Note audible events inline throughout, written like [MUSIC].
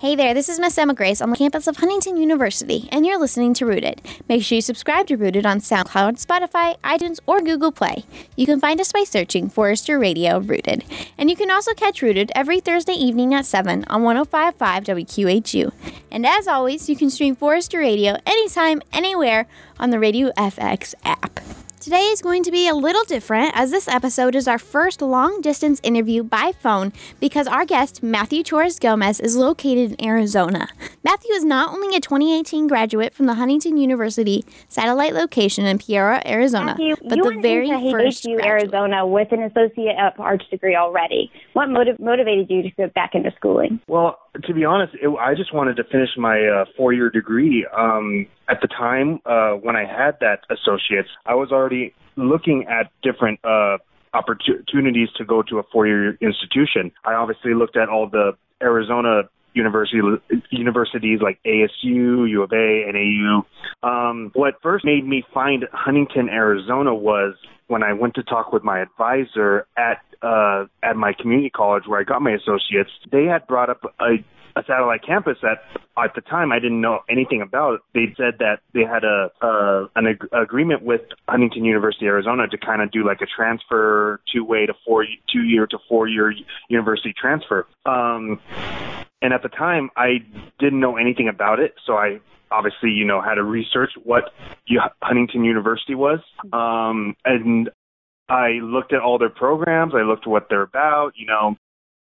Hey there, this is Miss Emma Grace on the campus of Huntington University, and you're listening to Rooted. Make sure you subscribe to Rooted on SoundCloud, Spotify, iTunes, or Google Play. You can find us by searching Forester Radio Rooted. And you can also catch Rooted every Thursday evening at 7 on 1055 WQHU. And as always, you can stream Forester Radio anytime, anywhere on the Radio FX app. Today is going to be a little different as this episode is our first long distance interview by phone because our guest, Matthew Torres Gomez, is located in Arizona. Matthew is not only a 2018 graduate from the Huntington University satellite location in Peoria, Arizona, Matthew, but the very into first HU graduate. Arizona with an associate of arts degree already. What motiv- motivated you to go back into schooling? Well, to be honest, it, I just wanted to finish my uh, four-year degree. Um, at the time uh, when I had that associate's, I was already looking at different uh, opportunities to go to a four-year institution. I obviously looked at all the Arizona university universities like ASU, U of A, and AU. Um, what first made me find Huntington, Arizona, was when I went to talk with my advisor at uh, at my community college where I got my associates. They had brought up a a satellite campus that at the time I didn't know anything about. They said that they had a uh, an ag- agreement with Huntington University, Arizona, to kind of do like a transfer two way to four two year to four year university transfer. Um, and at the time, I didn't know anything about it, so I obviously you know had to research what Huntington University was, um, and I looked at all their programs. I looked at what they're about, you know.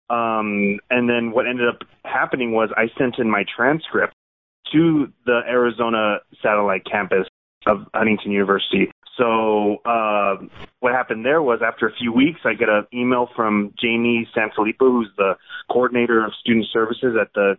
Um, and then what ended up happening was I sent in my transcript to the Arizona satellite campus of Huntington University. So uh, what happened there was after a few weeks, I get an email from Jamie Sanfilippo, who's the coordinator of student services at the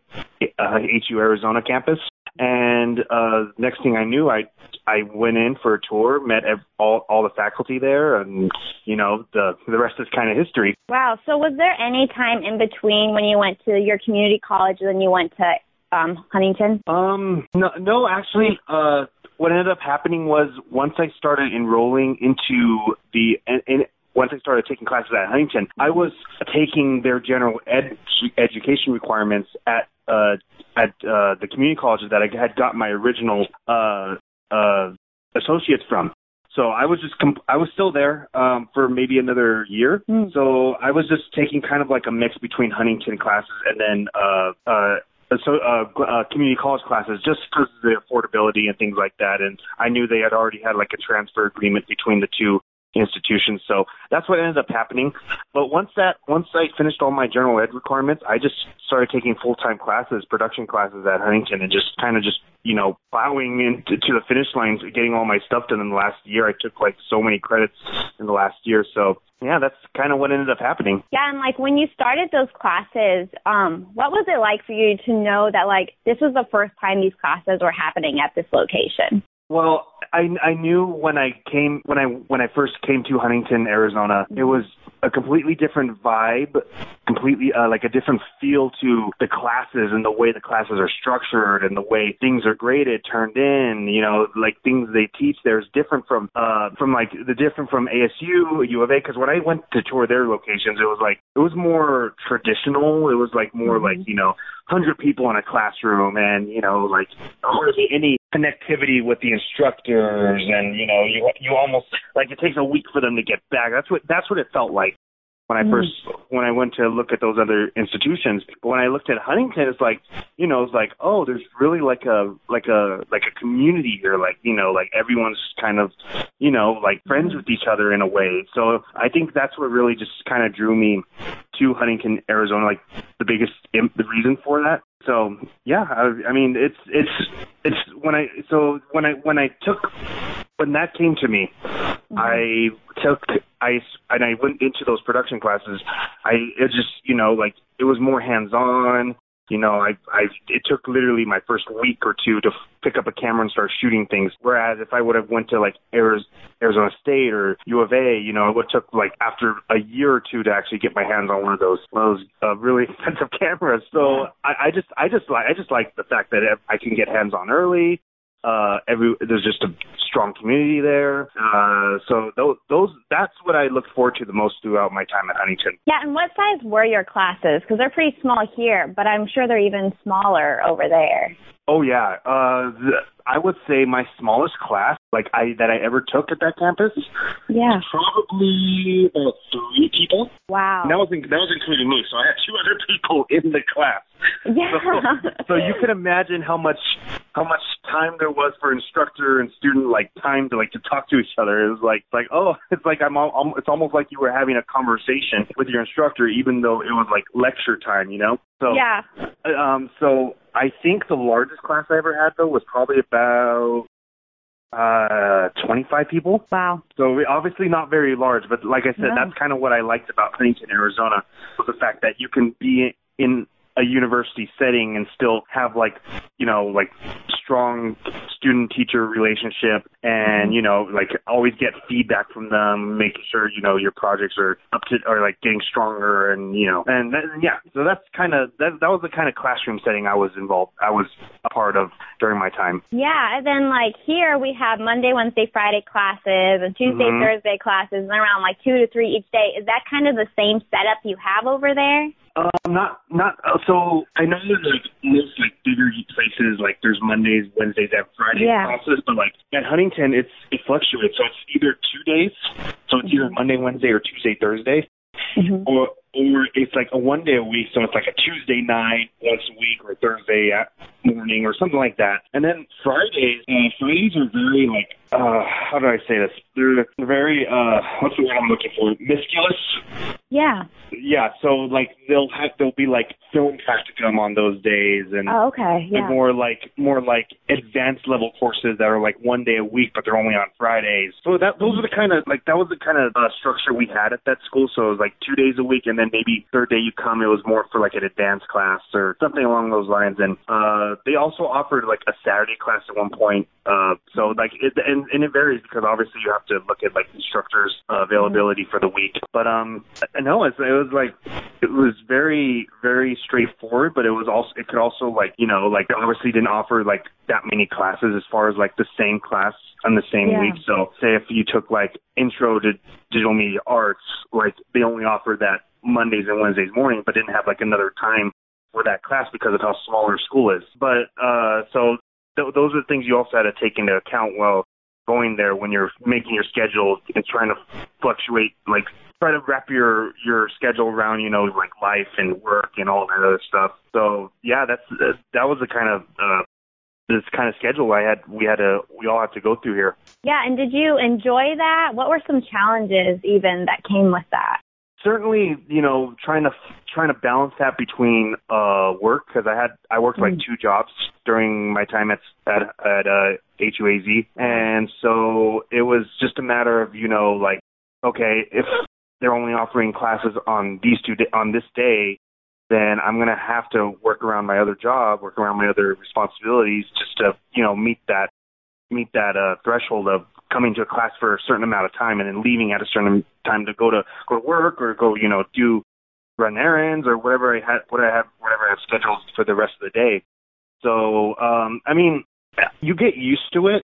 uh, HU Arizona campus. And uh, next thing I knew, I I went in for a tour, met ev- all all the faculty there, and you know the the rest is kind of history. Wow. So was there any time in between when you went to your community college and then you went to um, Huntington? Um, no, no, actually, uh, what ended up happening was once I started enrolling into the, and, and once I started taking classes at Huntington, I was taking their general ed- education requirements at, uh, at, uh, the community colleges that I had got my original, uh, uh, associates from. So I was just comp- I was still there um, for maybe another year. Mm. So I was just taking kind of like a mix between Huntington classes and then uh, uh, so uh, uh, community college classes, just because of the affordability and things like that. And I knew they had already had like a transfer agreement between the two institutions. So that's what ended up happening. But once that once I finished all my general ed requirements, I just started taking full time classes, production classes at Huntington, and just kind of just you know plowing into to the finish lines, getting all my stuff done in the last year. I took like so many credits in the last year. So yeah, that's kind of what ended up happening. Yeah, and like when you started those classes, um, what was it like for you to know that like this was the first time these classes were happening at this location? Well, I I knew when I came when I when I first came to Huntington, Arizona, it was a completely different vibe, completely uh, like a different feel to the classes and the way the classes are structured and the way things are graded, turned in. You know, like things they teach there is different from uh from like the different from ASU, U of A. Because when I went to tour their locations, it was like it was more traditional. It was like more like you know hundred people in a classroom and you know like hardly any connectivity with the instructors and you know you you almost like it takes a week for them to get back. That's what that's what it felt like when I mm-hmm. first when I went to look at those other institutions. But when I looked at Huntington, it's like you know, it's like oh, there's really like a like a like a community here. Like you know, like everyone's kind of you know like friends mm-hmm. with each other in a way. So I think that's what really just kind of drew me to Huntington, Arizona. Like the biggest the reason for that. So yeah, I, I mean it's it's it's when I so when I when I took when that came to me, I took I and I went into those production classes. I it just you know like it was more hands on. You know, I I it took literally my first week or two to f- pick up a camera and start shooting things. Whereas if I would have went to like Ariz- Arizona State or U of A, you know, it would have took like after a year or two to actually get my hands on one of those those uh, really [LAUGHS] expensive cameras. So I, I just I just like I just like the fact that I can get hands on early. Uh, every there's just a strong community there. Uh, so those those that's what I look forward to the most throughout my time at Huntington. Yeah, and what size were your classes? Because they're pretty small here, but I'm sure they're even smaller over there. Oh yeah, uh, the, I would say my smallest class, like I that I ever took at that campus, Yeah. probably about three people. Wow. And that was in, that was including me, so I had two other people in the class. [LAUGHS] Yeah. So, so you can imagine how much how much time there was for instructor and student like time to like to talk to each other. It was like like oh, [LAUGHS] it's like I'm, al- I'm it's almost like you were having a conversation with your instructor, even though it was like lecture time, you know. So yeah. um, so I think the largest class I ever had though was probably about uh 25 people. Wow. So obviously not very large, but like I said, No. that's kind of what I liked about Huntington, Arizona, was the fact that you can be in a university setting and still have like, you know, like strong student teacher relationship and, you know, like always get feedback from them, making sure, you know, your projects are up to, or like getting stronger and, you know, and that, yeah, so that's kind of, that, that was the kind of classroom setting I was involved, I was a part of during my time. Yeah, and then like here we have Monday, Wednesday, Friday classes and Tuesday, Mhm. Thursday classes and around like two to three each day. Is that kind of the same setup you have over there? Um, not not uh, so. I know that like most like bigger places, like there's Mondays, Wednesdays, and Fridays Yeah. classes, but like at Huntington, it's it fluctuates. So it's either two days, so it's either Monday, Wednesday, or Tuesday, Thursday, or or it's like a one day a week. So it's like a Tuesday night once a week, or Thursday at morning, or something like that. And then Fridays, uh, Fridays are very like uh, how do I say this? They're very uh, what's the word I'm looking for? Misculous Yeah. yeah, so like they'll have they'll be like film practicum on those days and Oh, okay. and Yeah. more like more like advanced level courses that are like one day a week but they're only on Fridays. So that those are the kind of like that was the kind of uh, structure we had at that school. So it was like two days a week and then maybe third day you come it was more for like an advanced class or something along those lines. And uh they also offered like a Saturday class at one point. Uh so like it and, and it varies because obviously you have to look at like instructors uh, availability for the week. But um I know it's, it was like it was very very straightforward but it was also it could also like you know like obviously didn't offer like that many classes as far as like the same class on the same Yeah. week so say if you took like intro to digital media arts like they only offered that mondays and wednesdays morning but didn't have like another time for that class because of how small our school is but uh so th- those are the things you also had to take into account while going there when you're making your schedule and trying to fluctuate like try to wrap your your schedule around you know like life and work and all that other stuff so yeah that's that was the kind of uh this kind of schedule i had we had to we all had to go through here Yeah, and did you enjoy that? What were some challenges even that came with that? Certainly you know trying to trying to balance that between uh work because i had i worked like Mm. two jobs during my time at at at uh huaz and so it was just a matter of you know like okay if they're only offering classes on these two on this day then i'm going to have to work around my other job work around my other responsibilities just to you know meet that meet that uh threshold of coming to a class for a certain amount of time and then leaving at a certain time to go to go to work or go you know do run errands or whatever I had what I have whatever I have scheduled for the rest of the day. So um I mean you get used to it.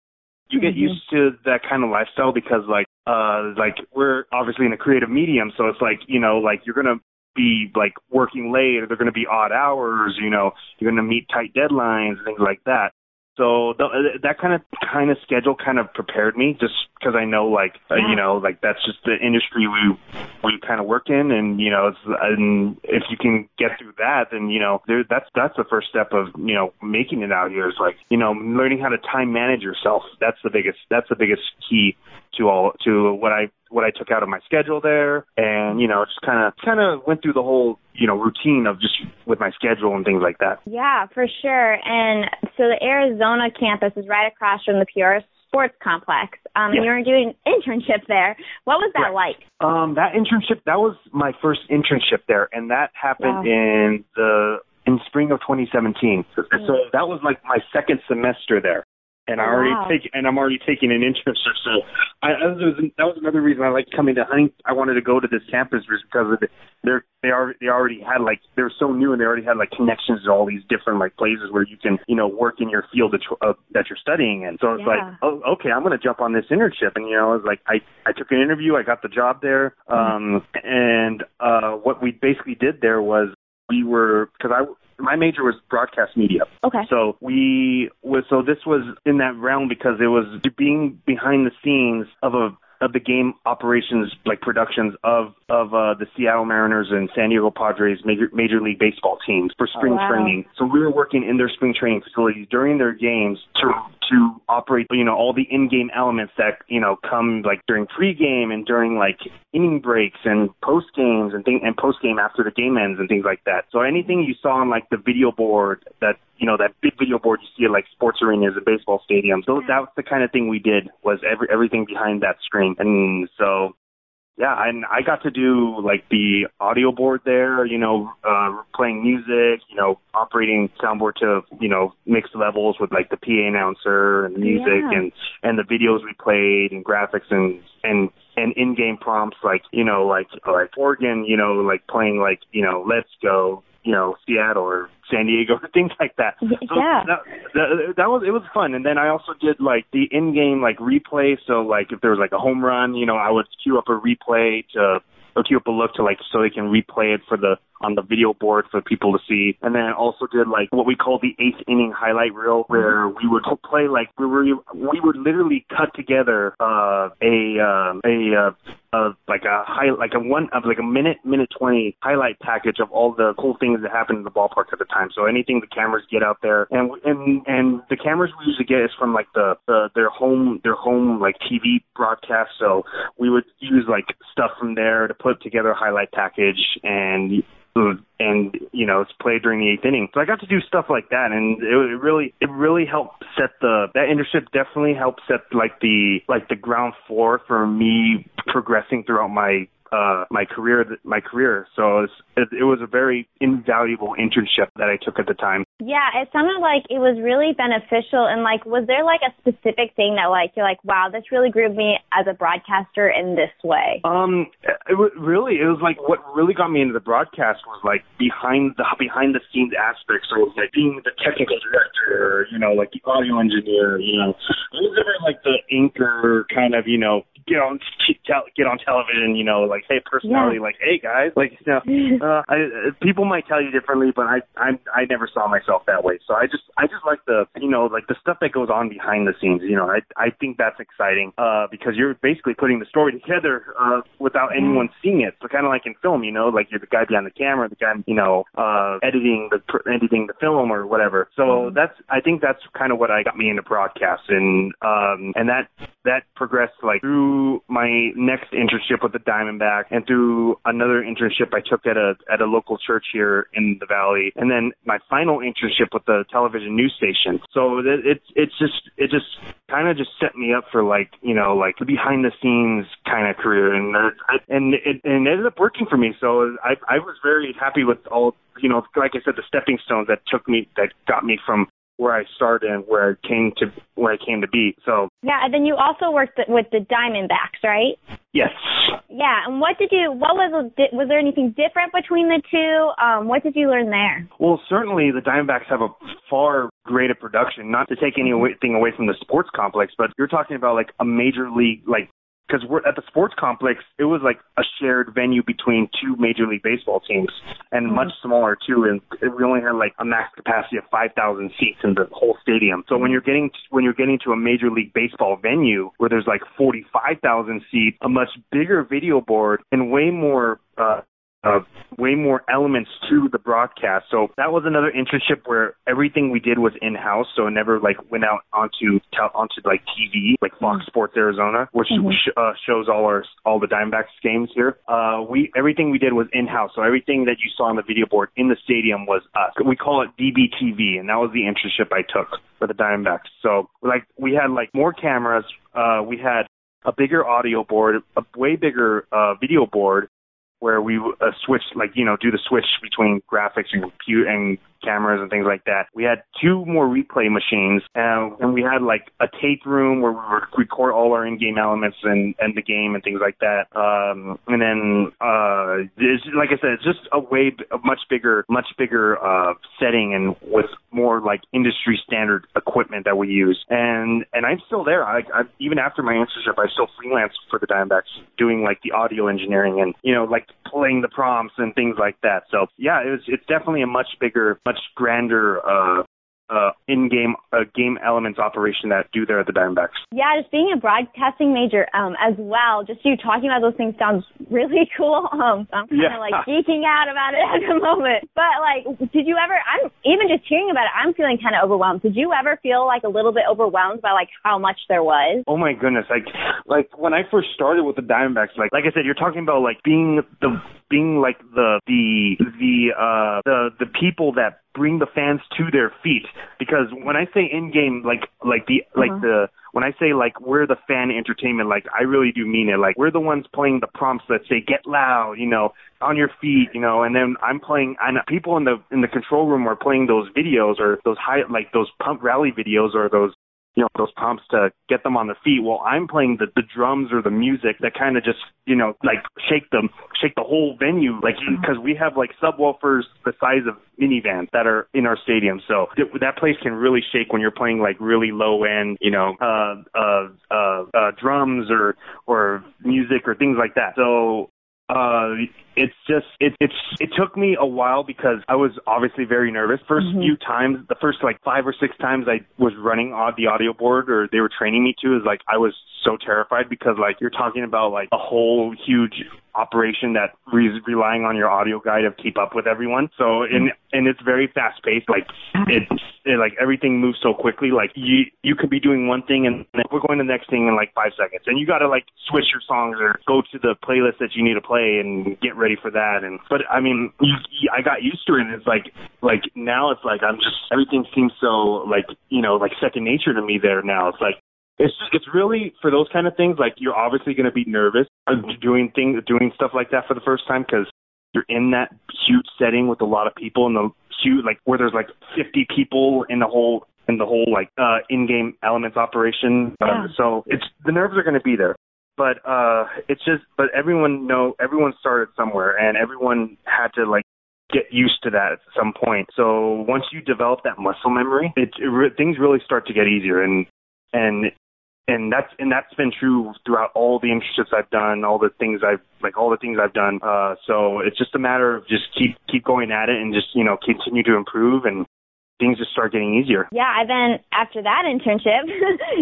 You get Mhm. used to that kind of lifestyle because like uh like we're obviously in a creative medium so it's like you know like you're gonna be like working late or they're gonna be odd hours you know you're gonna meet tight deadlines and things like that so th- that kind of kind of schedule kind of prepared me just because I know like uh, you know like that's just the industry we we kind of work in and you know it's and if you can get through that then you know there that's that's the first step of you know making it out here is like you know learning how to time manage yourself. That's the biggest that's the biggest key to all to what I what I took out of my schedule there and you know just kind of kind of went through the whole you know routine of just with my schedule and things like that Yeah, for sure. And so the Arizona campus is right across from the Peoria Sports Complex. Um, Yeah. and you were doing internship there. What was that Right. like? Um, that internship, that was my first internship there, and that happened Wow. in the in spring of 2017. So that was like my second semester there. And I Oh, already wow. take and I'm already taking an internship. So I, I that, was, that was another reason I liked coming to Huntington. I wanted to go to this campus was because of the, they're they are they already had like they were so new and they already had like connections to all these different like places where you can you know work in your field that you're, uh, that you're studying in. So it's like Yeah. oh okay I'm gonna jump on this internship and you know I was like I I took an interview I got the job there um and uh what we basically did there was we were because I my major was broadcast media. Okay. So we was so this was in that realm because it was being behind the scenes of a of the game operations like productions of of uh, the Seattle Mariners and San Diego Padres major major league baseball teams for spring Oh, wow. training. So we were working in their spring training facilities during their games to to operate you know all the in-game elements that you know come like during pre-game and during like inning breaks and post games and thing and post game after the game ends and things like that. So anything you saw on like the video board that you know that big video board you see at like sports arenas and baseball stadiums. So that was the kind of thing we did was every everything behind that screen. And so yeah, and I got to do like the audio board there, you know, uh, playing music, you know, operating soundboard to, you know, mixed levels with like the PA announcer and the music Yeah. and, and the videos we played and graphics and, and, and in-game prompts like, you know, like, like organ, you know, like playing like, you know, let's go, you know, Seattle or San Diego, or [LAUGHS] things like that. So Yeah. that, that that was it was fun. And then I also did like the in-game like replay. So like if there was like a home run, you know, I would queue up a replay to or queue up a look to like so they can replay it for the on the video board for people to see. And then also did like what we call the eighth inning highlight reel, where we would play like we were we would literally cut together uh, a um, a uh, uh, like a high like a one of like a minute minute twenty highlight package of all the cool things that happened in the ballpark at the time. So anything the cameras get out there, and and and the cameras we usually get is from like the, the their home their home like TV broadcast. So we would use like stuff from there to put together a highlight package and and you know it's played during the eighth inning. So I got to do stuff like that, and it, it really it really helped set the that internship definitely helped set like the like the ground floor for me progressing throughout my uh my career my career. So it, it was a very invaluable internship that I took at the time. Yeah, it sounded like it was really beneficial. And like, was there like a specific thing that like you're like, wow, this really grew me as a broadcaster in this way? Um, it was really, it was like what really got me into the broadcast was like behind the behind the scenes aspects. So it was like being the technical director, you know, like the audio engineer, you know, I was never like the anchor kind of, you know, get on get on television, you know, like hey personality, like hey guys, like you know, [LAUGHS] uh, I, people might tell you differently, but I I I never saw myself that way. So I just I just like the you know like the stuff that goes on behind the scenes. You know, I I think that's exciting uh, because you're basically putting the story together uh, without anyone seeing it. So kind of like in film, you know, like you're the guy behind the camera, the guy you know uh, editing the pr- editing the film or whatever. So that's I think that's kind of what I got me into broadcast and um, and that that progressed like through my next internship with the Diamondback and through another internship I took at a at a local church here in the valley, and then my final internship with the television news station. So it, it's it's just it just kind of just set me up for like you know like the behind the scenes kind of career, and uh, and it and it ended up working for me. So I I was very happy with all you know like I said the stepping stones that took me that got me from where I started and where I came to where I came to be. So Yeah, and then you also worked with the Diamondbacks, right? yes, Yeah, and what did you? What was was there anything different between the two? Um, what did you learn there? Well, certainly the Diamondbacks have a far greater production. Not to take anything away from the sports complex, but you're talking about like a major league, like because we're at the sports complex. It was like a shared venue between two major league baseball teams, and much smaller too. And we only had like a max capacity of 5,000 seats in the whole stadium. So when you're getting when you're getting to a major league baseball venue where there's like 45,000 seats, a much bigger video board, and way more. Uh, uh, way more elements to the broadcast. So that was another internship where everything we did was in house. So it never like went out onto tel- onto like TV, like Fox Sports Arizona, which sh- uh, shows all our all the Diamondbacks games here. Uh, we everything we did was in house. So everything that you saw on the video board in the stadium was us. We call it DBTV, and that was the internship I took for the Diamondbacks. So like we had like more cameras. Uh, we had a bigger audio board, a way bigger uh, video board where we uh, switch, like you know, do the switch between graphics and compute and cameras and things like that. We had two more replay machines, uh, and we had like a tape room where we would record all our in-game elements and and the game and things like that. Um, and then, uh, it's, like I said, it's just a way a much bigger, much bigger uh, setting and with more like industry standard equipment that we use. And and I'm still there. I, I even after my internship, I still freelance for the Diamondbacks, doing like the audio engineering and you know like playing the prompts and things like that. So yeah, it was, it's definitely a much bigger, much grander uh, uh, in-game uh, game elements operation that do there at the Diamondbacks. Yeah, just being a broadcasting major um, as well. Just you talking about those things sounds really [LAUGHS] cool. Um, I'm kind of Yeah. like [LAUGHS] geeking out about it at the moment. But like, did you ever? I'm even just hearing about it. I'm feeling kind of overwhelmed. Did you ever feel like a little bit overwhelmed by like how much there was? Oh my goodness! Like, like when I first started with the Diamondbacks, like, like I said, you're talking about like being the being like the the the uh the the people that bring the fans to their feet. Because when I say in game, like like the like the when I say like we're the fan entertainment, like I really do mean it. Like we're the ones playing the prompts that say get loud, you know, on your feet, you know, and then I'm playing and people in the in the control room are playing those videos or those high like those pump rally videos or those you know those pumps to get them on their feet. Well, I'm playing the the drums or the music that kind of just you know like shake them, shake the whole venue, like because we have like subwoofers the size of minivans that are in our stadium. So th- that place can really shake when you're playing like really low end, you know, uh, uh, uh, uh, drums or or music or things like that. So uh it's just it it's it took me a while because I was obviously very nervous. 1st mm-hmm. few times, the first like five or six times I was running on the audio board or they were training me to is like I was so terrified because like you're talking about like a whole huge operation that re- relying on your audio guy to keep up with everyone. So and and it's very fast paced. Like it, it like everything moves so quickly. Like you you could be doing one thing and then we're going to the next thing in like five seconds, and you got to like switch your songs or go to the playlist that you need to play and get ready for that. And but I mean, I got used to it. And it's like like now it's like I'm just everything seems so like you know like second nature to me there now. It's like it's it's really for those kind of things like you're obviously going to be nervous uh, doing things doing stuff like that for the first time because you're in that huge setting with a lot of people in the huge like where there's like 50 people in the whole in the whole like uh in-game elements operation Yeah. uh, so it's the nerves are going to be there but uh it's just but everyone know everyone started somewhere and everyone had to like get used to that at some point so once you develop that muscle memory it, it re- things really start to get easier and and and that's and that's been true throughout all the internships I've done, all the things I've like all the things I've done. Uh, so it's just a matter of just keep keep going at it and just you know continue to improve and things just start getting easier. Yeah, and then after that internship,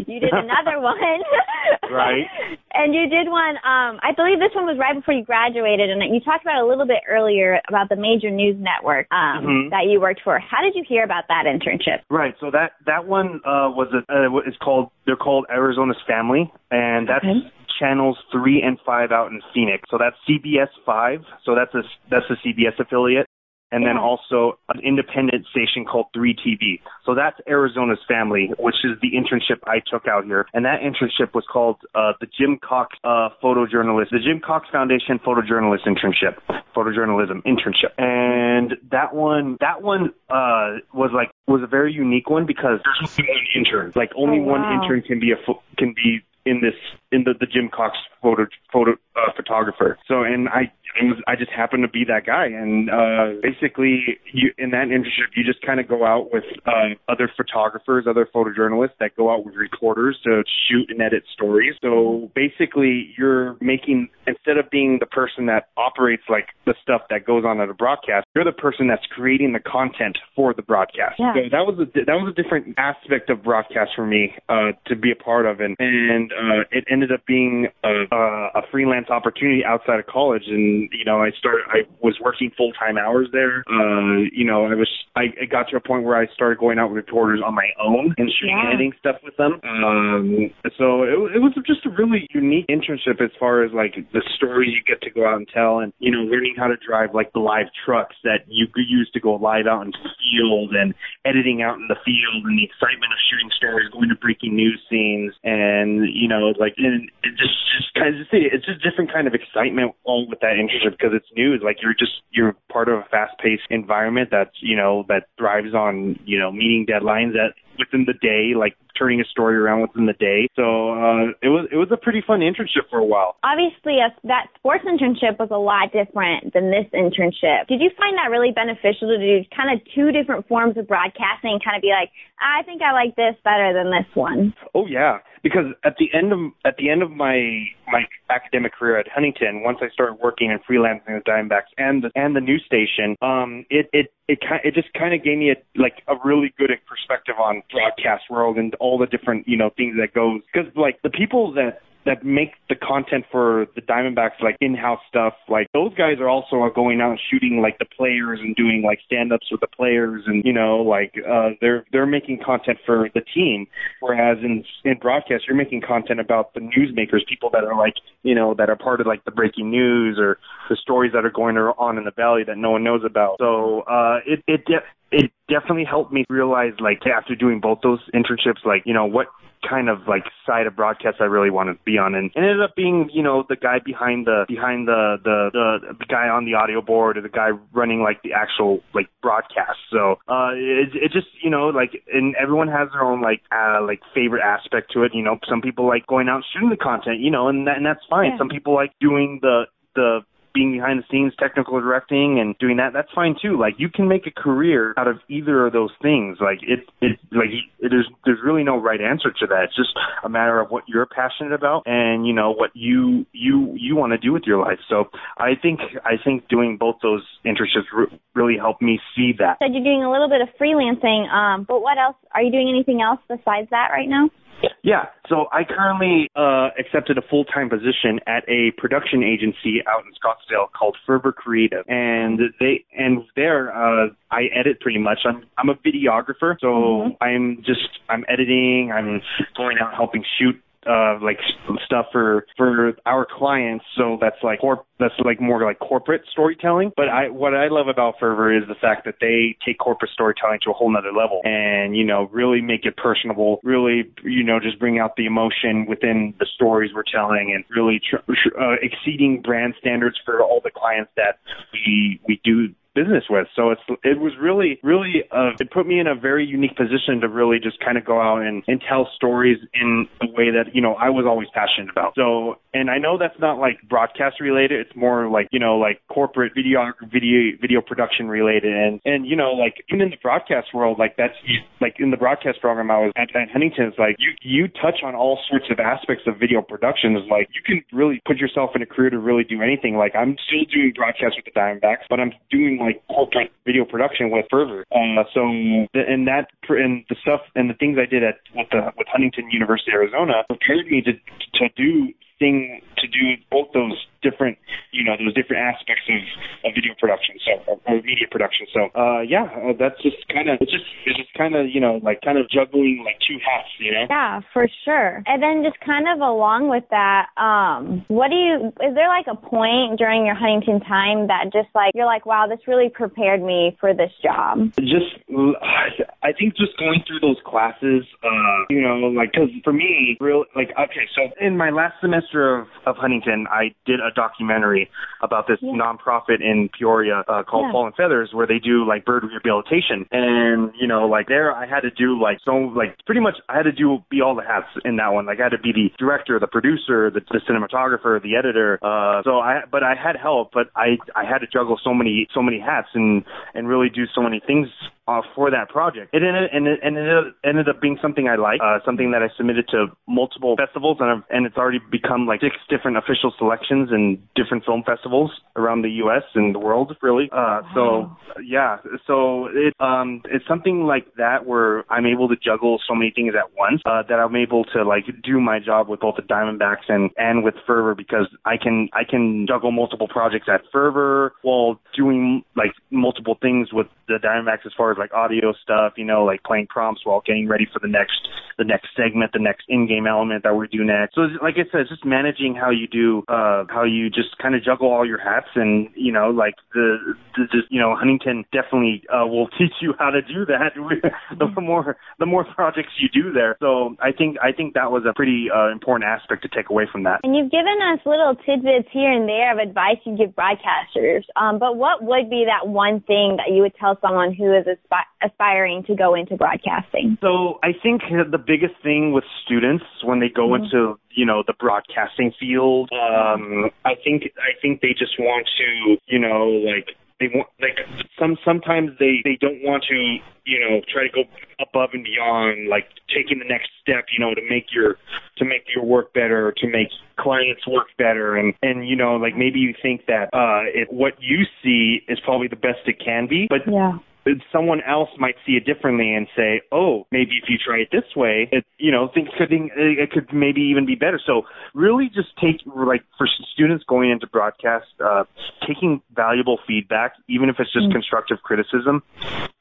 [LAUGHS] you did another [LAUGHS] one. [LAUGHS] Right. [LAUGHS] And you did one, um, I believe this one was right before you graduated, and you talked about a little bit earlier about the major news network um, Mhm. that you worked for. How did you hear about that internship? Right. So that that one uh, was a uh, it's called they're called Arizona's Family, and that's Okay. channels three and five out in Phoenix. So that's CBS five. So that's a that's a CBS affiliate. And then Yeah. also an independent station called 3TV. So that's Arizona's Family, which is the internship I took out here. And that internship was called uh, the Jim Cox uh, Photojournalist, the Jim Cox Foundation Photojournalist Internship, Photojournalism Internship. And that one, that one uh, was like was a very unique one because there's only one intern. Like only Oh, one wow. intern can be a pho- can be in this in the the Jim Cox photo photo uh, photographer. So and I I was- I just happened to be that guy and uh basically you in that internship you just kind of go out with uh other photographers, other photojournalists that go out with reporters to shoot and edit stories. So basically you're making instead of being the person that operates like the stuff that goes on at a broadcast, you're the person that's creating the content for the broadcast. Yeah. So that was a that was a different aspect of broadcast for me uh, to be a part of, and and uh, it ended up being a, a, a freelance opportunity outside of college. And you know, I started I was working full time hours there. Uh, you know, I was I it got to a point where I started going out with reporters on my own and shooting Yeah. stuff with them. Um, so it, it was just a really unique internship as far as like the stories you get to go out and tell, and you know, learning how to drive like the live trucks that you could use to go live out into the field and editing out in the field and the excitement of shooting stories, going to breaking news scenes, and you know, like and it just just kind of just it's just different kind of excitement all with that internship because it's news. Like you're just you're part of a fast-paced environment that's you know that thrives on you know meeting deadlines that within the day, like turning a story around within the day. So uh, it was it was a pretty fun internship for a while. Obviously, a, that sports internship was a lot different than this internship. Did you find that really beneficial to do kind of two different forms of broadcasting kind of be like, I think I like this better than this one? Oh yeah, because at the end of at the end of my my academic career at Huntington, once I started working and freelancing with Diamondbacks and the and the news station, um, it it it kind it just kind of gave me a like a really good perspective on broadcast world and all the different you know things that goes because like the people that that make the content for the Diamondbacks like in-house stuff. Like those guys are also going out and shooting like the players and doing like stand-ups with the players and you know like uh they're they're making content for the team whereas in in broadcast you're making content about the newsmakers, people that are like, you know, that are part of like the breaking news or the stories that are going on in the valley that no one knows about. So uh it it it definitely helped me realize like after doing both those internships like, you know, what kind of like side of broadcast I really wanted to be on, and, and ended up being you know the guy behind the behind the, the the the guy on the audio board or the guy running like the actual like broadcast. So uh, it it just you know like and everyone has their own like uh, like favorite aspect to it. You know, some people like going out and shooting the content, you know, and that, and that's fine. Yeah. Some people like doing the the being behind the scenes technical directing and doing that that's fine too like you can make a career out of either of those things like it it like it, there's there's really no right answer to that it's just a matter of what you're passionate about and you know what you you you want to do with your life so i think i think doing both those internships re- really helped me see that said you're doing a little bit of freelancing, um, but what else? Are you doing anything else besides that right now? Yeah, so I currently uh, accepted a full time position at a production agency out in Scottsdale called Fervor Creative, and they and there uh, I edit pretty much. I'm I'm a videographer, so Mhm. I'm just I'm editing. I'm going out helping shoot uh like stuff for for our clients. So that's like corp that's like more like corporate storytelling. But i what i love about fervor is the fact that they take corporate storytelling to a whole nother level and you know really make it personable really you know just bring out the emotion within the stories we're telling and really tr- uh, exceeding brand standards for all the clients that we we do business with. So it's it was really really uh, it put me in a very unique position to really just kind of go out and, and tell stories in a way that you know I was always passionate about. So and I know that's not like broadcast related. It's more like you know like corporate video video video production related. And and you know like even in the broadcast world like that's like in the broadcast program I was at, at Huntington. It's like you you touch on all sorts of aspects of video production. It's like you can really put yourself in a career to really do anything. Like I'm still doing broadcast with the Diamondbacks, but I'm doing like corporate video production with Fervor. Uh, so and that and the stuff and the things I did at with the with Huntington University, Arizona, prepared me to to do thing to do both those different you know those different aspects of, of video production so or, or media production so uh yeah uh, that's just kind of it's just it's just kind of you know like kind of juggling like two hats you know Yeah, for sure. And then just kind of along with that, um, what do you is there like a point during your Huntington time that just like you're like, wow, this really prepared me for this job? just I think just going through those classes, uh, you know, like because for me, real like okay, so in my last semester of of Huntington, I did a documentary about this Yeah. nonprofit in Peoria uh, called Yeah. Fallen Feathers, where they do like bird rehabilitation, and you know, like there, I had to do like so like pretty much I had to do be all the hats in that one. Like I had to be the director, the producer, the, the cinematographer, the editor. Uh, so I but I had help, but I I had to juggle so many so many hats and and really do so many things uh, for that project. It ended and it ended up, ended up being something I like, uh, something that I submitted to multiple festivals, and I've, and it's already become like six different official selections in different film festivals around the U.S. and the world, really. Uh, so yeah, so it um it's something like that where I'm able to juggle so many things at once uh, that I'm able to like do my job with both the Diamondbacks and and with Fervor because I can I can juggle multiple projects at Fervor while doing like multiple things with the Diamondbacks as far as like audio stuff, you know, like playing prompts while getting ready for the next the next segment, the next in-game element that we do next. So like I said, it's just managing how you do uh how you just kind of juggle all your hats and you know like the, the just you know Huntington definitely uh will [LAUGHS] teach you how to do that [LAUGHS] the more the more projects you do there. So I think I think that was a pretty uh, important aspect to take away from that. And you've given us little tidbits here and there of advice you give broadcasters. Um, but what would be that one thing that you would tell someone who is aspi- aspiring to go into broadcasting? So I think the biggest thing with students when they go mm-hmm. into you know the broadcasting field, um, I think I think they just want to you know like they want like some sometimes they they don't want to you know try to go above and beyond like taking the next step you know to make your to make your work better to make clients work better and and you know like maybe you think that uh it, what you see is probably the best it can be but yeah someone else might see it differently and say, "Oh, maybe if you try it this way, it you know things could it could maybe even be better." So really, just take like for students going into broadcast, uh, taking valuable feedback, even if it's just mm-hmm. constructive criticism,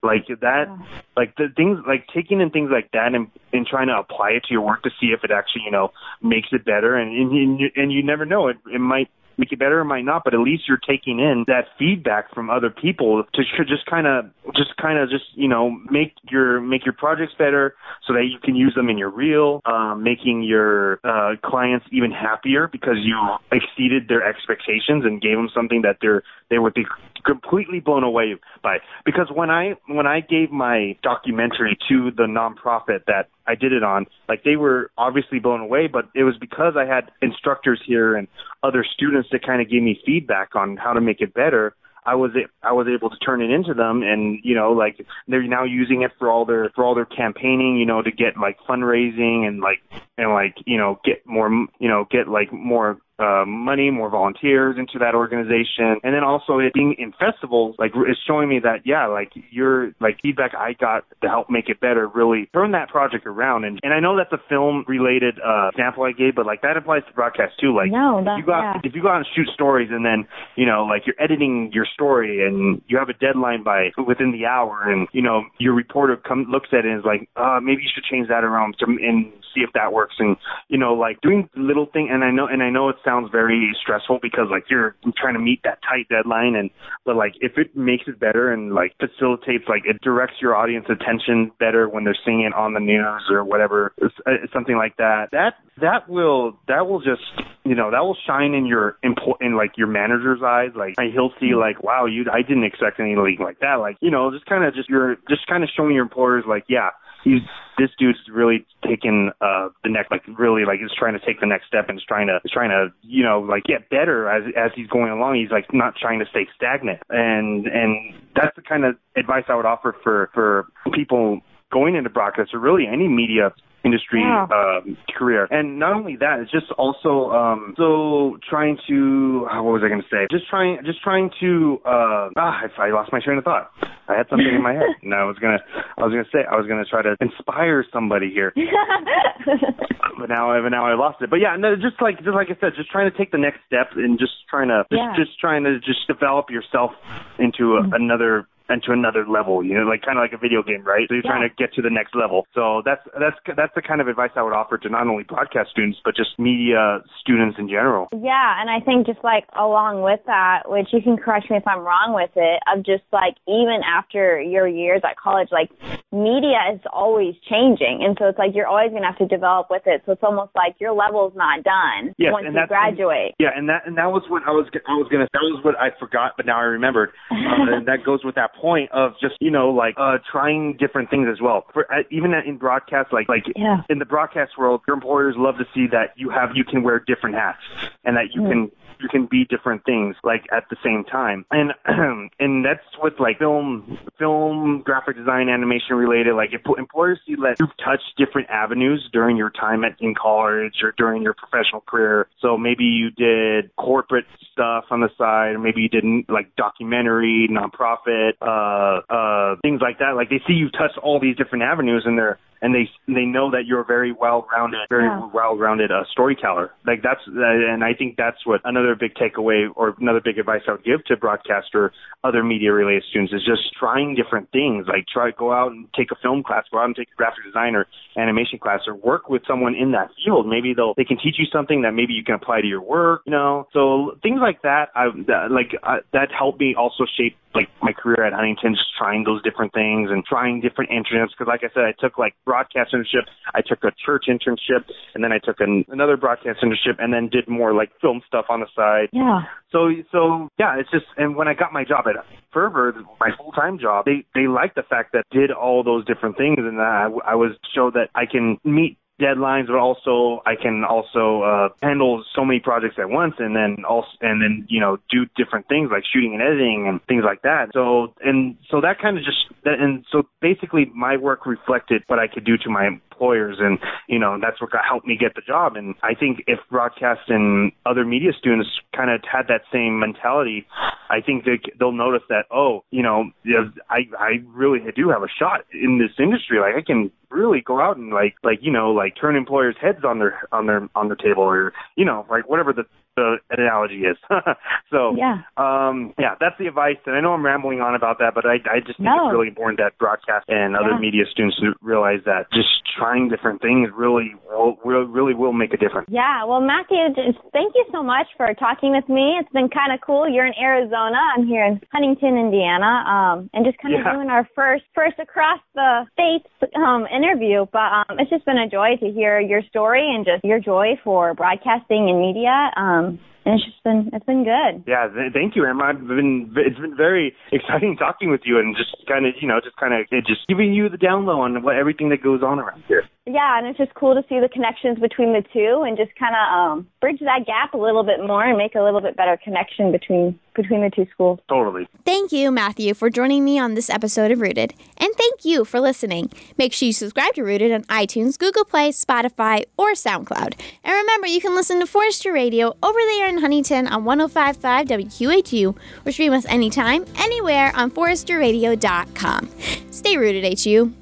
like that, yeah. like the things like taking in things like that and and trying to apply it to your work to see if it actually you know makes it better, and and you, and you never know it it might make it better, it might not, but at least you're taking in that feedback from other people to just kind of, just kind of, just you know, make your make your projects better so that you can use them in your reel, um, making your uh, clients even happier because you exceeded their expectations and gave them something that they're they would be completely blown away by. Because when I when I gave my documentary to the nonprofit that I did it on, like they were obviously blown away, but it was because I had instructors here and other students that kind of gave me feedback on how to make it better. I was I was able to turn it into them, and you know, like they're now using it for all their for all their campaigning, you know, to get like fundraising and like and like you know get more you know get like more uh, money, more volunteers into that organization, and then also it being in festivals, like it's showing me that yeah, like your like feedback I got to help make it better really turn that project around. And and I know that's a film related uh, example I gave, but like that applies to broadcast too. Like no, that, you go out, yeah. if you go out and shoot stories, and then you know like you're editing your story, and you have a deadline by within the hour, and you know your reporter come looks at it and is like, uh, maybe you should change that around to, and see if that works, and you know like doing little thing. And I know and I know it sounds very stressful because like you're trying to meet that tight deadline and but like if it makes it better and like facilitates like it directs your audience attention better when they're seeing it on the news or whatever uh, something like that that that will that will just you know that will shine in your in like your manager's eyes like he'll see like wow you I didn't expect anything like that like you know just kind of just you're just kind of showing your employers like yeah he's this dude's really taking uh the next like really like is trying to take the next step and is trying to is trying to you know like get better as as he's going along he's like not trying to stay stagnant and and that's the kind of advice I would offer for for people going into broadcast or really any media industry yeah. um, career. And not only that, it's just also um, so trying to what was I going to say? Just trying, just trying to uh, ah, I lost my train of thought. I had something in my head, [LAUGHS] and I was gonna, I was gonna say, I was gonna try to inspire somebody here, [LAUGHS] but now, but now I lost it. But yeah, no, just like, just like I said, just trying to take the next step and just trying to, just, yeah. just trying to just develop yourself into a, mm-hmm. another and to another level, you know, like kind of like a video game, right? So you're yeah. trying to get to the next level. So that's that's that's the kind of advice I would offer to not only broadcast students but just media students in general. Yeah, and I think just like along with that, which you can correct me if I'm wrong with it, of just like even after your years at college, like media is always changing, and so it's like you're always gonna have to develop with it. So it's almost like your level's not done yes, once you graduate. Yeah, and that and that was what I was I was gonna that was what I forgot, but now I remembered. [LAUGHS] Uh, and that goes with that point of just you know like uh trying different things as well. For uh, even in broadcast, like like yeah. in the broadcast world, your employers love to see that you have you can wear different hats and that you mm. can you can be different things like at the same time. And [CLEARS THROAT] and that's with like film film graphic design animation related like if employers see that you've touched different avenues during your time at in college or during your professional career. So maybe you did corporate stuff on the side or maybe you didn't like documentary nonprofit uh uh things like that. Like they see you touch all these different avenues and they're and they they know that you're a very well-rounded, very Yeah. well-rounded uh, storyteller. Like that's, uh, and I think that's what another big takeaway or another big advice I would give to broadcast or other media-related students is just trying different things. Like try go out and take a film class, go out and take a graphic designer animation class, or work with someone in that field. Maybe they'll they can teach you something that maybe you can apply to your work. You know, so things like that. I that, like uh, that helped me also shape like my career at Huntington, just trying those different things and trying different internships. Because like I said, I took like broadcast internship, I took a church internship, and then I took an, another broadcast internship, and then did more like film stuff on the side. Yeah. So so yeah, it's just and when I got my job at Fervor, my full time job, they they liked the fact that I did all those different things, and that I, I was showed that I can meet deadlines, but also I can also uh, handle so many projects at once, and then also and then you know do different things like shooting and editing and things like that. So and so that kind of just that, and so basically my work reflected what I could do to my employers, and you know that's what helped me get the job. And I think if broadcast and other media students kind of had that same mentality, I think they, they'll notice that oh, you know, I I really do have a shot in this industry. Like I can really go out and like like you know like turn employers' heads on their on their on their table or you know like whatever the the analogy is. [LAUGHS] so Yeah. um yeah, that's the advice. And I know I'm rambling on about that, but I I just think No. it's really important that broadcast and other Yeah. media students realize that just trying different things really will, will really will make a difference. Yeah, well, Matthew, thank you so much for talking with me. It's been kind of cool. You're in Arizona. I'm here in Huntington, Indiana, um, and just kind of Yeah. doing our first first across the states um, interview. But um, it's just been a joy to hear your story and just your joy for broadcasting and media. Um, and it's just been it's been good. Yeah, th- thank you, Emma. I've been it's been very exciting talking with you and just kind of you know just kind of just giving you the down low on what everything that goes on around here. Yeah, and it's just cool to see the connections between the two and just kind of um, bridge that gap a little bit more and make a little bit better connection between between the two schools. Totally. Thank you, Matthew, for joining me on this episode of Rooted. And thank you for listening. Make sure you subscribe to Rooted on iTunes, Google Play, Spotify, or SoundCloud. And remember, you can listen to Forester Radio over there in Huntington on 1055 WQHU or stream us anytime, anywhere on foresterradio.com. Stay rooted, HU.